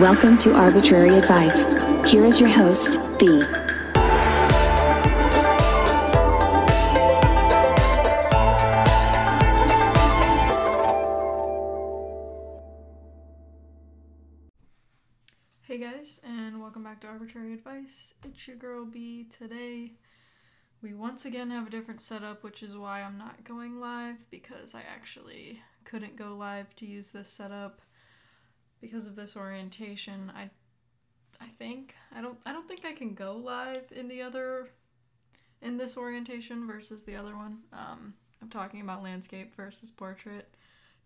Welcome to Arbitrary Advice. Here is your host, B. Hey guys, and welcome back to Arbitrary Advice. It's your girl B. Today, we once again have a different setup, which is why I'm not going live because I actually couldn't go live to use this setup because of this orientation. I I think I don't I don't think I can go live in the other in this orientation versus the other one. Um, I'm talking about landscape versus portrait.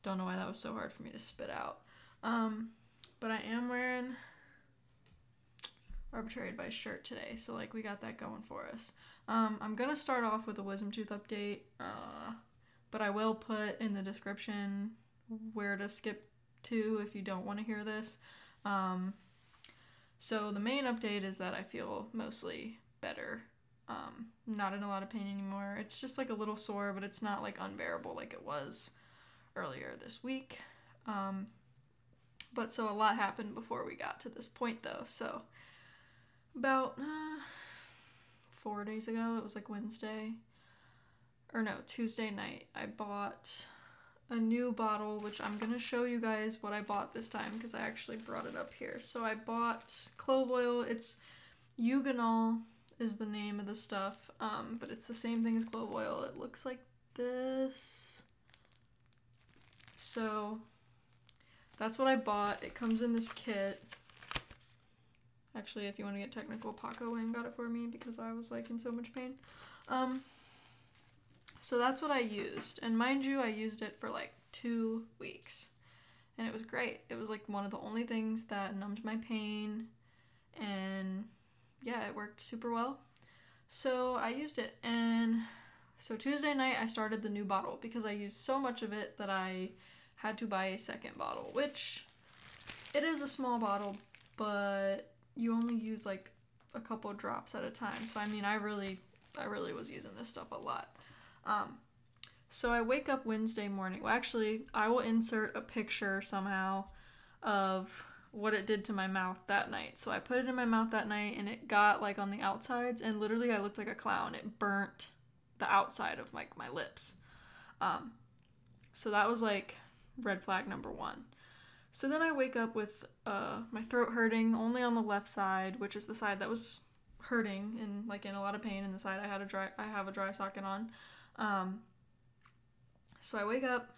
Don't know why that was so hard for me to spit out. Um, but I am wearing arbitrary advice shirt today, so like we got that going for us. Um, I'm gonna start off with a wisdom tooth update, uh, but I will put in the description where to skip to if you don't want to hear this. Um, so the main update is that I feel mostly better. Um, not in a lot of pain anymore. It's just like a little sore, but it's not like unbearable like it was earlier this week. Um, but so a lot happened before we got to this point though. So about uh, four days ago, it was like Wednesday, or no, Tuesday night, I bought a new bottle, which I'm gonna show you guys what I bought this time because I actually brought it up here. So I bought clove oil. It's eugenol is the name of the stuff, um, but it's the same thing as clove oil. It looks like this. So that's what I bought. It comes in this kit. Actually, if you want to get technical, Paco Wayne got it for me because I was like in so much pain. Um, so that's what I used. And mind you, I used it for like two weeks. And it was great. It was like one of the only things that numbed my pain. And yeah, it worked super well. So I used it. And so Tuesday night, I started the new bottle because I used so much of it that I had to buy a second bottle, which it is a small bottle, but you only use like a couple drops at a time. So I mean, I really I really was using this stuff a lot. Um, so I wake up Wednesday morning. Well, actually, I will insert a picture somehow of what it did to my mouth that night. So I put it in my mouth that night and it got like on the outsides and literally I looked like a clown. It burnt the outside of like my lips. Um, so that was like red flag number one. So then I wake up with uh, my throat hurting only on the left side, which is the side that was hurting and like in a lot of pain, and the side I had a dry I have a dry socket on. Um, so I wake up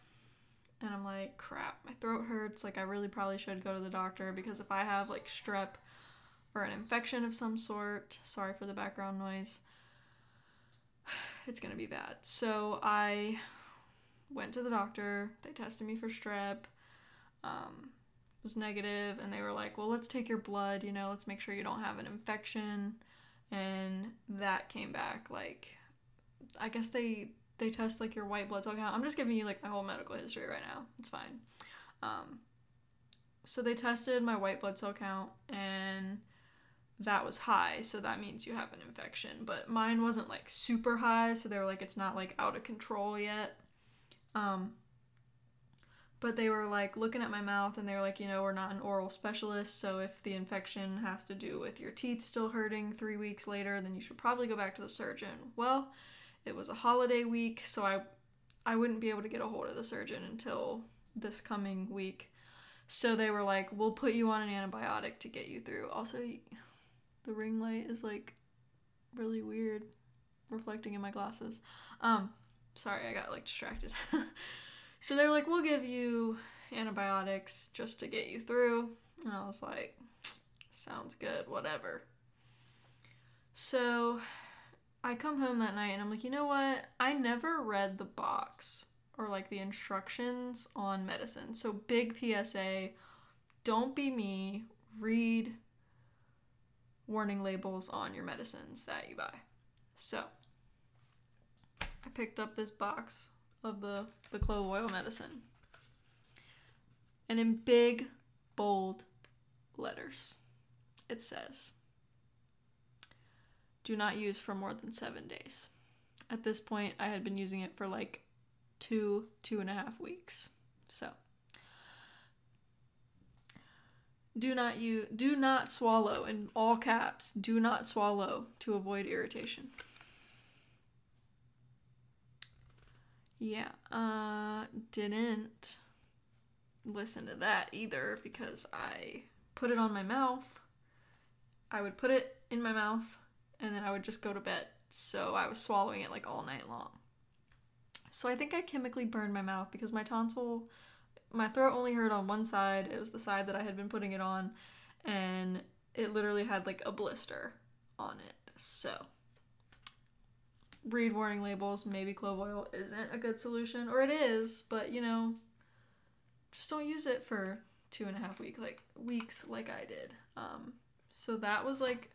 and I'm like, crap, my throat hurts. Like, I really probably should go to the doctor because if I have like strep or an infection of some sort, sorry for the background noise, it's gonna be bad. So I went to the doctor. They tested me for strep. Um, was negative, and they were like, "Well, let's take your blood. You know, let's make sure you don't have an infection." And that came back like I guess they they test like your white blood cell count. I'm just giving you like my whole medical history right now. It's fine. Um, so they tested my white blood cell count and that was high, so that means you have an infection. But mine wasn't like super high, so they were like it's not like out of control yet. Um, but they were like looking at my mouth and they were like, you know, we're not an oral specialist, so if the infection has to do with your teeth still hurting 3 weeks later, then you should probably go back to the surgeon. Well, it was a holiday week, so I I wouldn't be able to get a hold of the surgeon until this coming week. So they were like, "We'll put you on an antibiotic to get you through." Also, the ring light is like really weird reflecting in my glasses. Um sorry, I got like distracted. so they're like, "We'll give you antibiotics just to get you through." And I was like, "Sounds good, whatever." So I come home that night and I'm like, you know what? I never read the box or like the instructions on medicine. So, big PSA don't be me. Read warning labels on your medicines that you buy. So, I picked up this box of the, the clove oil medicine. And in big, bold letters, it says, do not use for more than seven days. At this point, I had been using it for like two, two and a half weeks. So, Do not you do not swallow in all caps. Do not swallow to avoid irritation. Yeah, uh didn't listen to that either because I put it on my mouth. I would put it in my mouth and then I would just go to bed. So I was swallowing it like all night long. So I think I chemically burned my mouth because my tonsil, my throat only hurt on one side. It was the side that I had been putting it on, and it literally had like a blister on it. So read warning labels. Maybe clove oil isn't a good solution, or it is, but you know, just don't use it for two and a half week like weeks like I did. Um, so that was like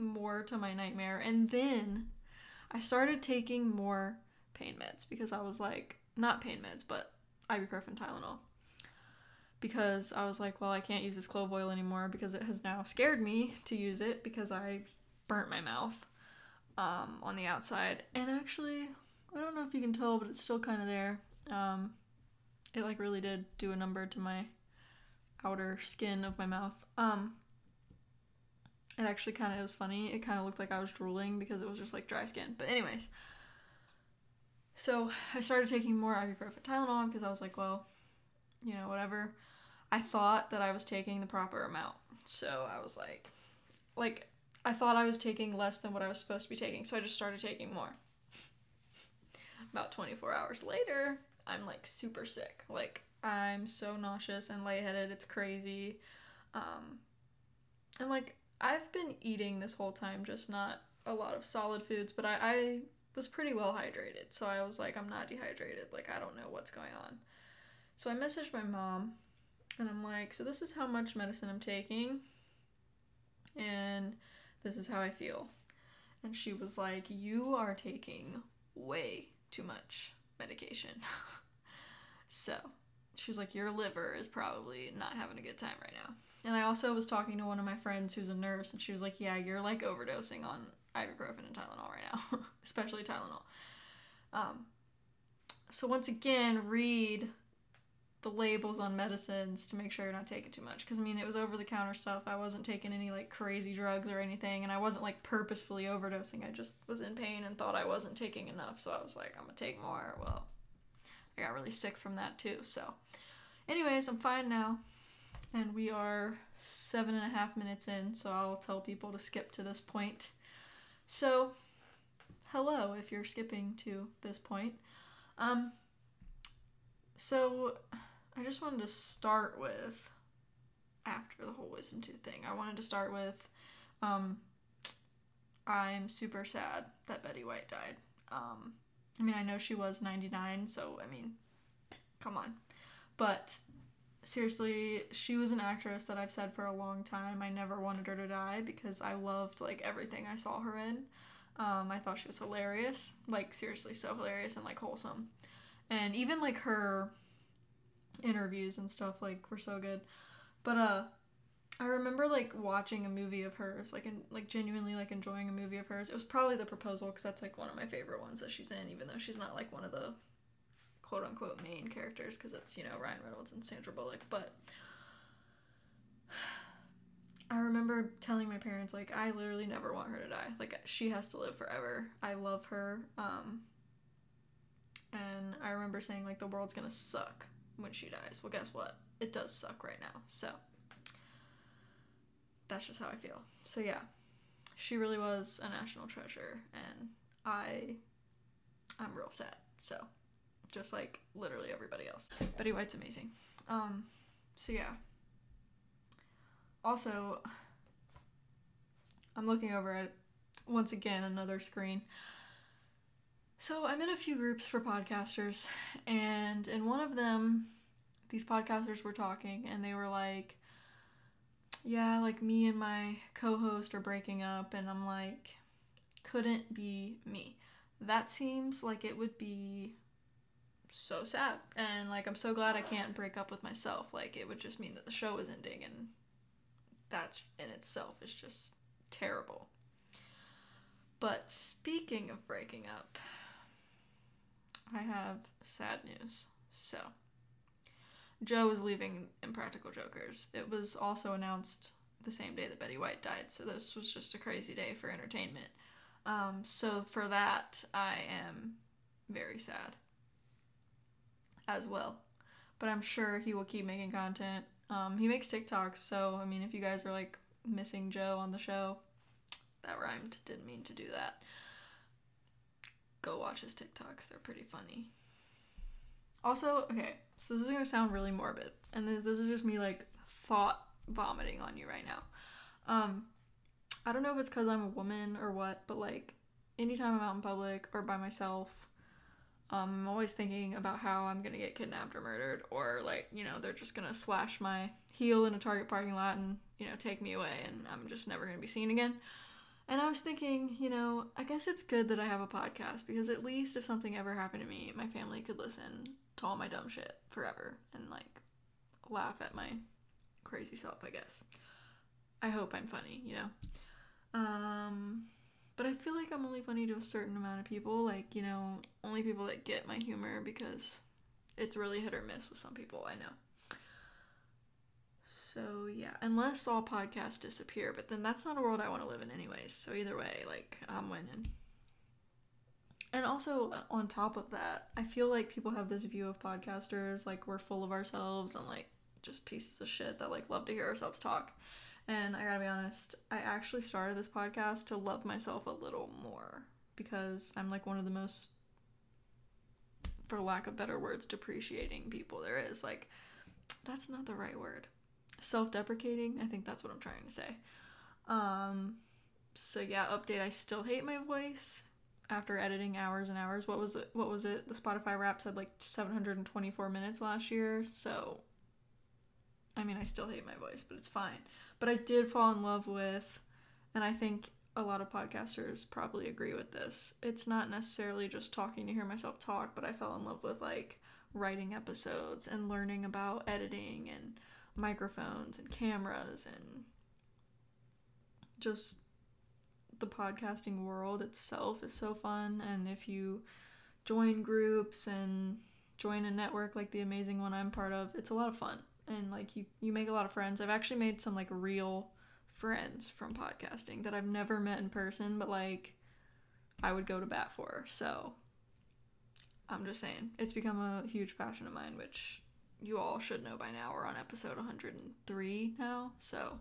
more to my nightmare, and then I started taking more pain meds because I was like, not pain meds, but ibuprofen, Tylenol. Because I was like, well, I can't use this clove oil anymore because it has now scared me to use it because I burnt my mouth um, on the outside. And actually, I don't know if you can tell, but it's still kind of there. Um, it like really did do a number to my outer skin of my mouth. Um, it actually kind of was funny. It kind of looked like I was drooling because it was just like dry skin. But anyways, so I started taking more ibuprofen Tylenol because I was like, well, you know, whatever. I thought that I was taking the proper amount. So I was like, like, I thought I was taking less than what I was supposed to be taking. So I just started taking more. About 24 hours later, I'm like super sick. Like, I'm so nauseous and lightheaded. It's crazy. Um, and like, I've been eating this whole time, just not a lot of solid foods, but I, I was pretty well hydrated. So I was like, I'm not dehydrated. Like, I don't know what's going on. So I messaged my mom and I'm like, so this is how much medicine I'm taking. And this is how I feel. And she was like, You are taking way too much medication. so she was like, Your liver is probably not having a good time right now. And I also was talking to one of my friends who's a nurse, and she was like, Yeah, you're like overdosing on ibuprofen and Tylenol right now, especially Tylenol. Um, so once again, read the labels on medicines to make sure you're not taking too much. Because I mean, it was over the counter stuff. I wasn't taking any like crazy drugs or anything, and I wasn't like purposefully overdosing. I just was in pain and thought I wasn't taking enough, so I was like, I'm gonna take more. Well, I got really sick from that too. So, anyways, I'm fine now. And we are seven and a half minutes in, so I'll tell people to skip to this point. So, hello if you're skipping to this point. Um, so, I just wanted to start with, after the whole wisdom tooth thing, I wanted to start with, um, I'm super sad that Betty White died. Um, I mean, I know she was 99, so I mean, come on. But seriously, she was an actress that I've said for a long time. I never wanted her to die because I loved like everything I saw her in. Um, I thought she was hilarious, like seriously, so hilarious and like wholesome, and even like her interviews and stuff like were so good. But uh, I remember like watching a movie of hers, like and like genuinely like enjoying a movie of hers. It was probably The Proposal because that's like one of my favorite ones that she's in, even though she's not like one of the quote unquote main characters because it's you know Ryan Reynolds and Sandra Bullock. But I remember telling my parents like I literally never want her to die. Like she has to live forever. I love her. Um, and I remember saying like the world's gonna suck when she dies. Well, guess what? It does suck right now. So that's just how I feel. So yeah, she really was a national treasure, and I, I'm real sad. So, just like literally everybody else. Betty White's amazing. Um, so yeah. Also, I'm looking over at once again another screen. So I'm in a few groups for podcasters, and in one of them, these podcasters were talking, and they were like, "Yeah, like me and my co-host are breaking up," and I'm like, "Couldn't be me." That seems like it would be so sad, and like I'm so glad I can't break up with myself. Like it would just mean that the show is ending, and that's in itself is just terrible. But speaking of breaking up, I have sad news. So, Joe is leaving Impractical Jokers. It was also announced the same day that Betty White died, so this was just a crazy day for entertainment. Um, so for that, I am very sad as well. But I'm sure he will keep making content. Um, he makes TikToks, so I mean, if you guys are like missing Joe on the show, that rhymed. Didn't mean to do that. Go watch his TikToks, they're pretty funny. Also, okay, so this is gonna sound really morbid, and this, this is just me like thought vomiting on you right now. Um, I don't know if it's because I'm a woman or what, but like anytime I'm out in public or by myself, um, I'm always thinking about how I'm gonna get kidnapped or murdered, or like you know they're just gonna slash my heel in a Target parking lot and you know take me away, and I'm just never gonna be seen again. And I was thinking, you know, I guess it's good that I have a podcast because at least if something ever happened to me, my family could listen to all my dumb shit forever and like laugh at my crazy self, I guess. I hope I'm funny, you know. Um but I feel like I'm only funny to a certain amount of people, like, you know, only people that get my humor because it's really hit or miss with some people, I know. So yeah, unless all podcasts disappear, but then that's not a world I want to live in anyways. So either way, like I'm winning. And also uh, on top of that, I feel like people have this view of podcasters like we're full of ourselves and like just pieces of shit that like love to hear ourselves talk. And I gotta be honest, I actually started this podcast to love myself a little more because I'm like one of the most, for lack of better words, depreciating people there is. Like, that's not the right word. Self-deprecating i think that's what i'm trying to say. Um so yeah update i still hate my voice. After editing hours and hours what was it what was it? The Spotify Wrapped said like 724 minutes last year. So i mean i still hate my voice but it's fine. But i did fall in love with and i think a lot of podcasters probably agree with this. It's not necessarily just talking to hear myself talk but i fell in love with like writing episodes and learning about editing and microphones and cameras and just the podcasting world itself is so fun. And if you join groups and join a network like the amazing one I'm part of it's a lot of fun and like you you make a lot of friends. I've actually made some like real friends from podcasting that I've never met in person but like I would go to bat for. So I'm just saying it's become a huge passion of mine which you all should know by now. We're on episode 103 now, so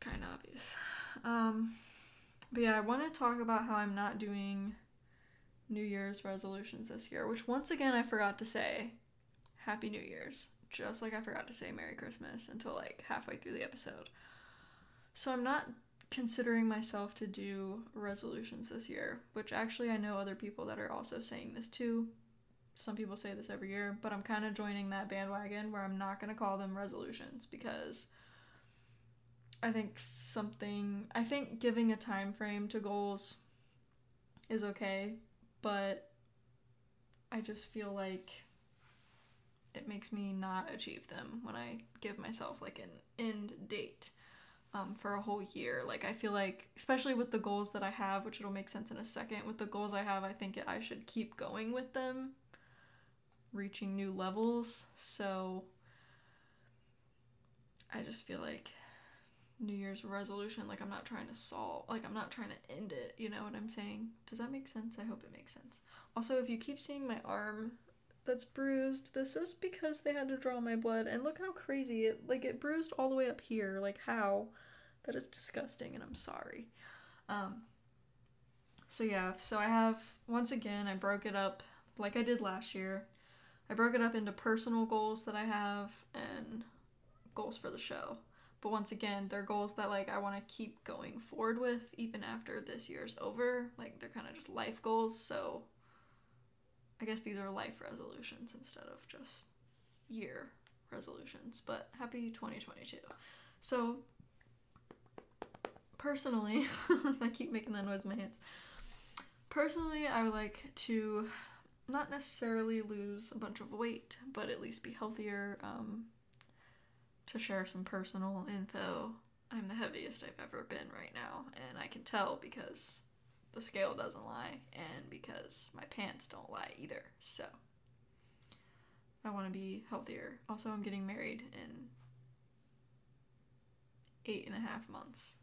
kind of obvious. Um, but yeah, I want to talk about how I'm not doing New Year's resolutions this year, which once again I forgot to say Happy New Year's, just like I forgot to say Merry Christmas until like halfway through the episode. So I'm not considering myself to do resolutions this year, which actually I know other people that are also saying this too some people say this every year, but I'm kind of joining that bandwagon where I'm not going to call them resolutions because I think something I think giving a time frame to goals is okay, but I just feel like it makes me not achieve them when I give myself like an end date um, for a whole year. Like I feel like, especially with the goals that I have, which it'll make sense in a second. With the goals I have, I think I should keep going with them reaching new levels. So I just feel like New Year's resolution, like I'm not trying to solve, like I'm not trying to end it. You know what I'm saying? Does that make sense? I hope it makes sense. Also, if you keep seeing my arm that's bruised, this is because they had to draw my blood. And look how crazy it, like it bruised all the way up here. Like how? That is disgusting, and I'm sorry. Um. So yeah, so I have once again I broke it up like I did last year I broke it up into personal goals that I have and goals for the show. But once again, they're goals that like I want to keep going forward with even after this year's over. Like they're kind of just life goals, so I guess these are life resolutions instead of just year resolutions. But happy 2022. So personally, I keep making that noise in my hands. Personally, I would like to not necessarily lose a bunch of weight, but at least be healthier. Um, to share some personal info, I'm the heaviest I've ever been right now, and I can tell because the scale doesn't lie and because my pants don't lie either. So, I want to be healthier. Also, I'm getting married in eight and a half months.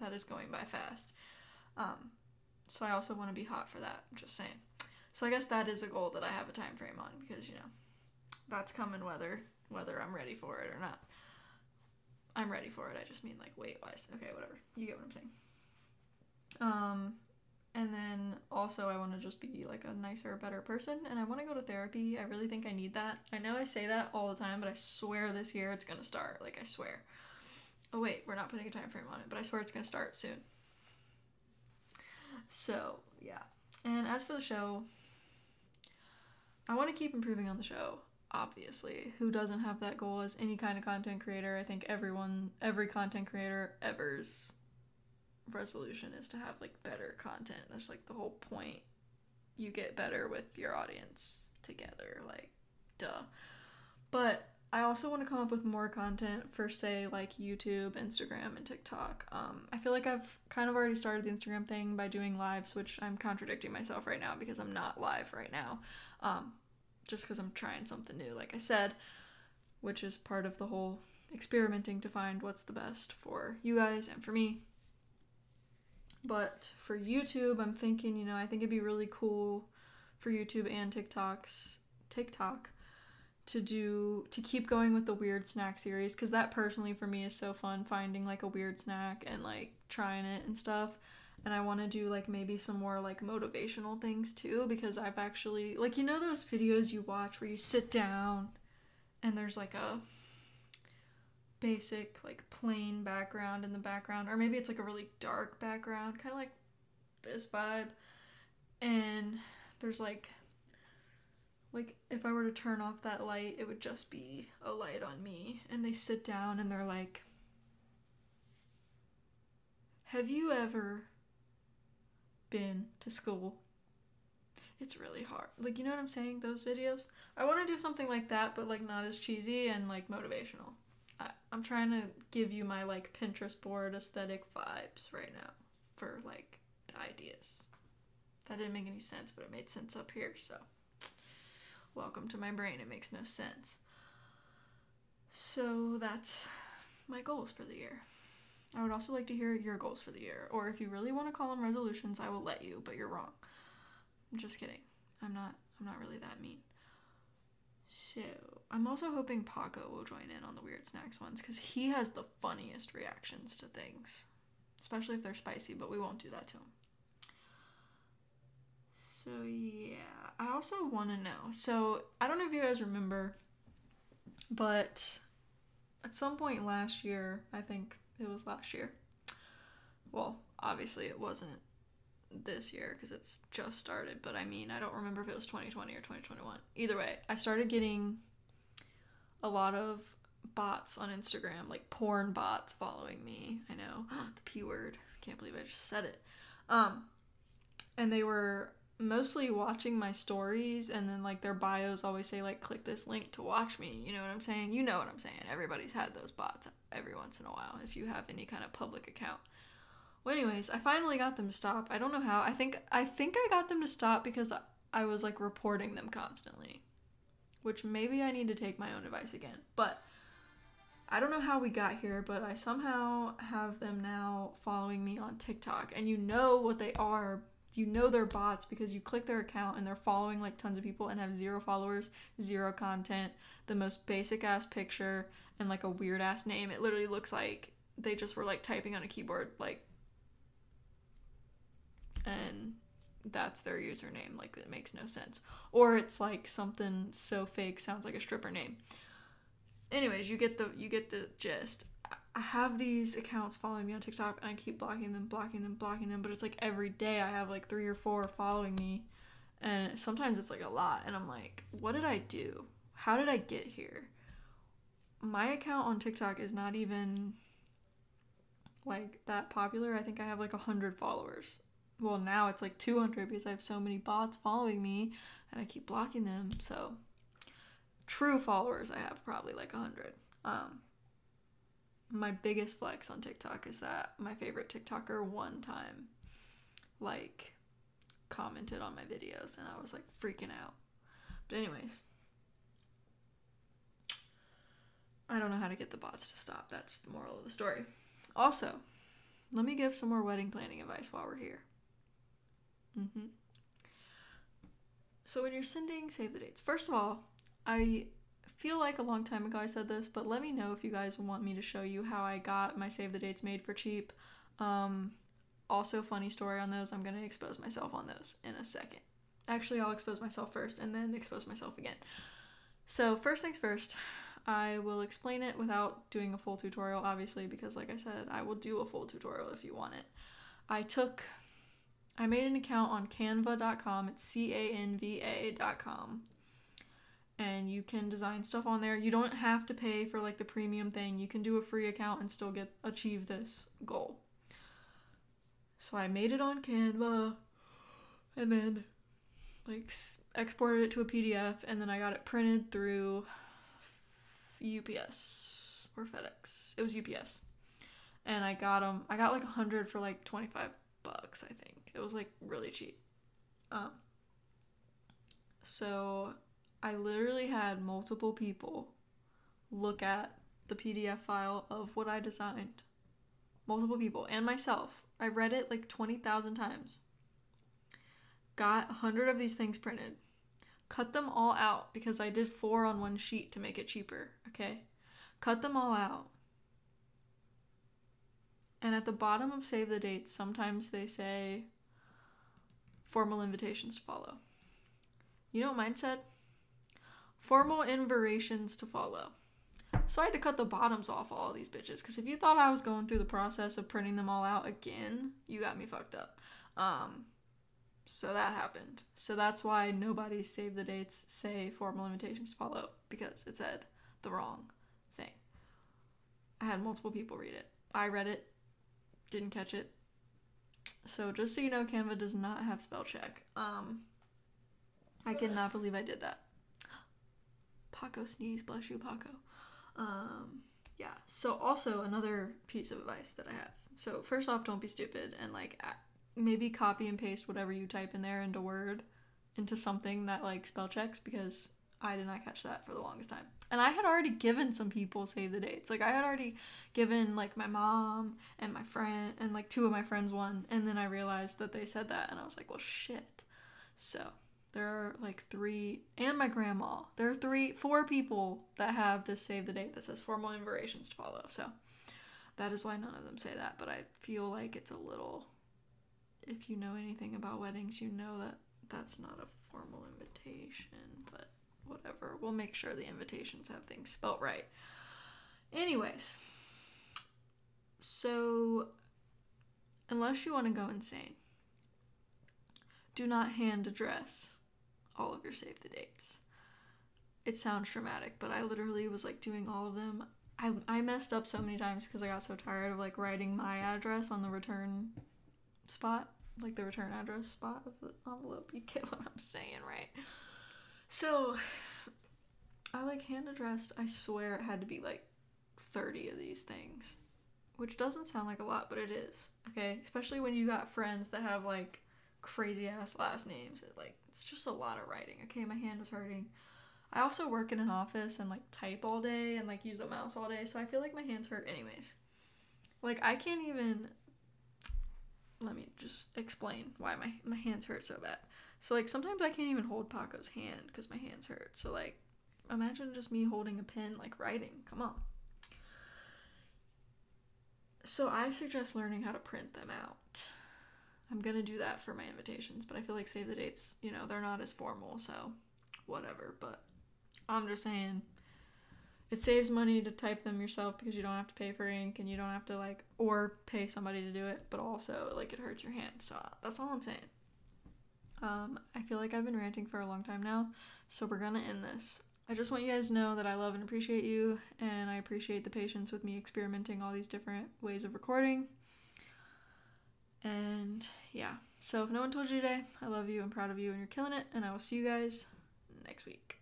That is going by fast. Um, so I also want to be hot for that. Just saying. So I guess that is a goal that I have a time frame on because you know that's coming whether whether I'm ready for it or not. I'm ready for it. I just mean like weight wise. Okay, whatever. You get what I'm saying. Um, and then also I want to just be like a nicer, better person, and I want to go to therapy. I really think I need that. I know I say that all the time, but I swear this year it's gonna start. Like I swear. Oh wait, we're not putting a time frame on it, but I swear it's gonna start soon. So yeah. And as for the show, I want to keep improving on the show. Obviously, who doesn't have that goal as any kind of content creator? I think everyone, every content creator ever's resolution is to have like better content. That's like the whole point. You get better with your audience together, like duh. But I also want to come up with more content for say like YouTube, Instagram, and TikTok. Um, I feel like I've kind of already started the Instagram thing by doing lives, which I'm contradicting myself right now because I'm not live right now. Um, just because I'm trying something new, like I said, which is part of the whole experimenting to find what's the best for you guys and for me. But for YouTube, I'm thinking, you know, I think it'd be really cool for YouTube and TikToks, TikTok to do to keep going with the weird snack series cuz that personally for me is so fun finding like a weird snack and like trying it and stuff. And I want to do like maybe some more like motivational things too because I've actually like you know those videos you watch where you sit down and there's like a basic like plain background in the background or maybe it's like a really dark background kind of like this vibe. And there's like like if i were to turn off that light it would just be a light on me. And they sit down and they're like have you ever been to school? It's really hard. Like you know what i'm saying? Those videos? I want to do something like that but like not as cheesy and like motivational I'm trying to give you my like Pinterest board aesthetic vibes right now for like ideas. That didn't make any sense, but it made sense up here, so welcome to my brain. It makes no sense. So that's my goals for the year. I would also like to hear your goals for the year, or if you really want to call them resolutions, I will let you, but you're wrong. I'm just kidding. I'm not I'm not really that mean. So, I'm also hoping Paco will join in on the weird snacks ones because he has the funniest reactions to things, especially if they're spicy, but we won't do that to him. So, yeah, I also want to know. So, I don't know if you guys remember, but at some point last year, I think it was last year. Well, obviously, it wasn't this year because it's just started, but I mean, I don't remember if it was 2020 or 2021. Either way, I started getting a lot of bots on Instagram, like porn bots following me. I know, the P word. Can't believe I just said it. Um, and they were mostly watching my stories and then like their bios always say like click this link to watch me you know what i'm saying you know what i'm saying everybody's had those bots every once in a while if you have any kind of public account well, anyways, I finally got them to stop. I don't know how. I think I think I got them to stop because I was like reporting them constantly, which maybe I need to take my own advice again. But I don't know how we got here, but I somehow have them now following me on TikTok, and you know what they are. You know they're bots because you click their account and they're following like tons of people and have zero followers, zero content, the most basic ass picture, and like a weird ass name. It literally looks like they just were like typing on a keyboard, like and that's their username. Like it makes no sense. Or it's like something so fake sounds like a stripper name. Anyways, you get the you get the gist. I have these accounts following me on TikTok and I keep blocking them, blocking them, blocking them, but it's like every day I have like 3 or 4 following me and sometimes it's like a lot and I'm like, what did I do? How did I get here? My account on TikTok is not even like that popular. I think I have like a 100 followers well now it's like 200 because I have so many bots following me and I keep blocking them. So true followers I have probably like 100. Um my biggest flex on TikTok is that my favorite TikToker one time like commented on my videos and I was like freaking out. But anyways, I don't know how to get the bots to stop. That's the moral of the story. Also, let me give some more wedding planning advice while we're here. Mm-hmm. So when you're sending save the dates, first of all, I feel like a long time ago I said this, but let me know if you guys want me to show you how I got my save the dates made for cheap. Um, also, funny story on those. I'm gonna expose myself on those in a second. Actually, I'll expose myself first and then expose myself again. So first things first, I will explain it without doing a full tutorial, obviously, because like I said, I will do a full tutorial if you want it. I took, I made an account on canva.com, it's C A N V A.com, and you can design stuff on there. You don't have to pay for like the premium thing, you can do a free account and still get achieve this goal. So I made it on Canva and then like exported it to a PDF and then I got it printed through UPS or FedEx. It was UPS. And I got them I got like 100 for like 25 bucks, I think. It was like really cheap. Um so I literally had multiple people look at the PDF file of what I designed. Multiple people and myself. I read it like 20,000 times got a hundred of these things printed, cut them all out because I did four on one sheet to make it cheaper, okay? Cut them all out. And at the bottom of Save the Dates, sometimes they say formal invitations to follow. You know what mine said? Formal invitations to follow. So I had to cut the bottoms off all these bitches because if you thought I was going through the process of printing them all out again, you got me fucked up. Um, so that happened. So that's why nobody save the dates say formal invitations to follow because it said the wrong thing. I had multiple people read it. I read it, didn't catch it. So just so you know, Canva does not have spell check. Um, I cannot believe I did that. Paco sneeze, bless you, Paco. Um, yeah. So also another piece of advice that I have. So first off, don't be stupid and like maybe copy and paste whatever you type in there into Word into something that like spell checks because I did not catch that for the longest time. And I had already given some people save the dates. Like I had already given like my mom and my friend and like two of my friends one and then I realized that they said that and I was like, "Well, shit." So, there are like three and my grandma. There are three four people that have this save the date that says formal invitations to follow. So, that is why none of them say that, but I feel like it's a little if you know anything about weddings, you know that that's not a formal invitation, but whatever. We'll make sure the invitations have things spelt right. Anyways, so unless you want to go insane, do not hand address all of your save the dates. It sounds dramatic, but I literally was like doing all of them. I, I messed up so many times because I got so tired of like writing my address on the return spot, like the return address spot of the envelope. You get what I'm saying, right? So I like hand addressed, I swear it had to be like 30 of these things. Which doesn't sound like a lot, but it is. Okay? Especially when you got friends that have like crazy ass last names. It, like it's just a lot of writing. Okay, my hand is hurting. I also work in an office and like type all day and like use a mouse all day, so I feel like my hands hurt anyways. Like I can't even let me just explain why my, my hands hurt so bad. So like sometimes I can't even hold Paco's hand because my hands hurt. So like imagine just me holding a pen like writing. Come on. So I suggest learning how to print them out. I'm gonna do that for my invitations, but I feel like save the dates, you know, they're not as formal, so whatever. But I'm just saying it saves money to type them yourself because you don't have to pay for ink and you don't have to like or pay somebody to do it but also like it hurts your hand. So that's all i'm saying. Um, i feel like i've been ranting for a long time now so we're gonna end this. I just want you guys to know that i love and appreciate you and i appreciate the patience with me experimenting all these different ways of recording. And yeah. So if no one told you today i love you i'm proud of you and you're killing it and i will see you guys next week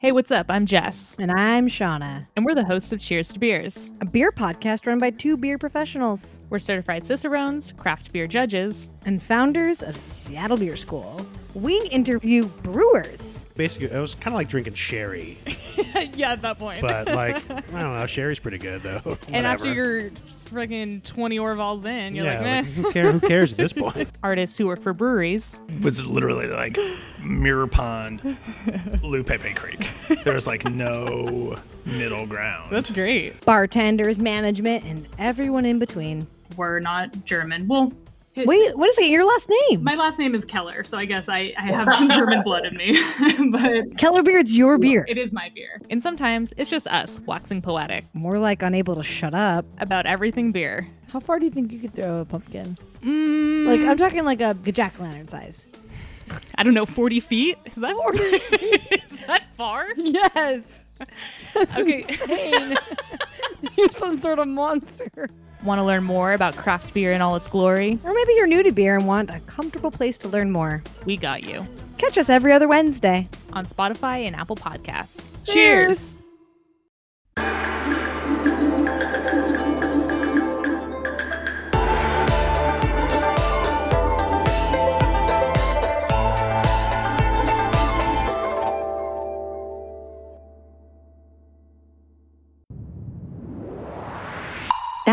Hey, what's up? I'm Jess. And I'm Shauna. And we're the hosts of Cheers to Beers, a beer podcast run by two beer professionals. We're certified cicerones, craft beer judges, and founders of Seattle Beer School. We interview brewers. Basically, it was kind of like drinking sherry, yeah, at that point. but like I don't know, sherry's pretty good though. and after Whatever. you're freaking 20 Orvals in, you're yeah, like, meh. like, who cares? Who cares at this point? Artists who work for breweries. was literally like Mirror Pond, Lupepe Creek. There was like no middle ground. That's great. Bartenders, management, and everyone in between. We're not German. Well, his- Wait, what is it? Your last name? my last name is Keller, so I guess I, I have some German blood in me. but Kellerbier's your beer. it is my beer. And sometimes it's just us waxing poetic More like unable to shut up. about everything beer. How far do you think you could throw a pumpkin? Mm, Like I'm talking like a jack o' lantern size. I don't know, 40 feet? Is that is that far? Yes. That's Okay. insane. You're some sort of monster. Want to learn more about craft beer in all its glory? Or maybe you're new to beer and want a comfortable place to learn more. We got you Catch us every other Wednesday. on Spotify and Apple Podcasts. Cheers.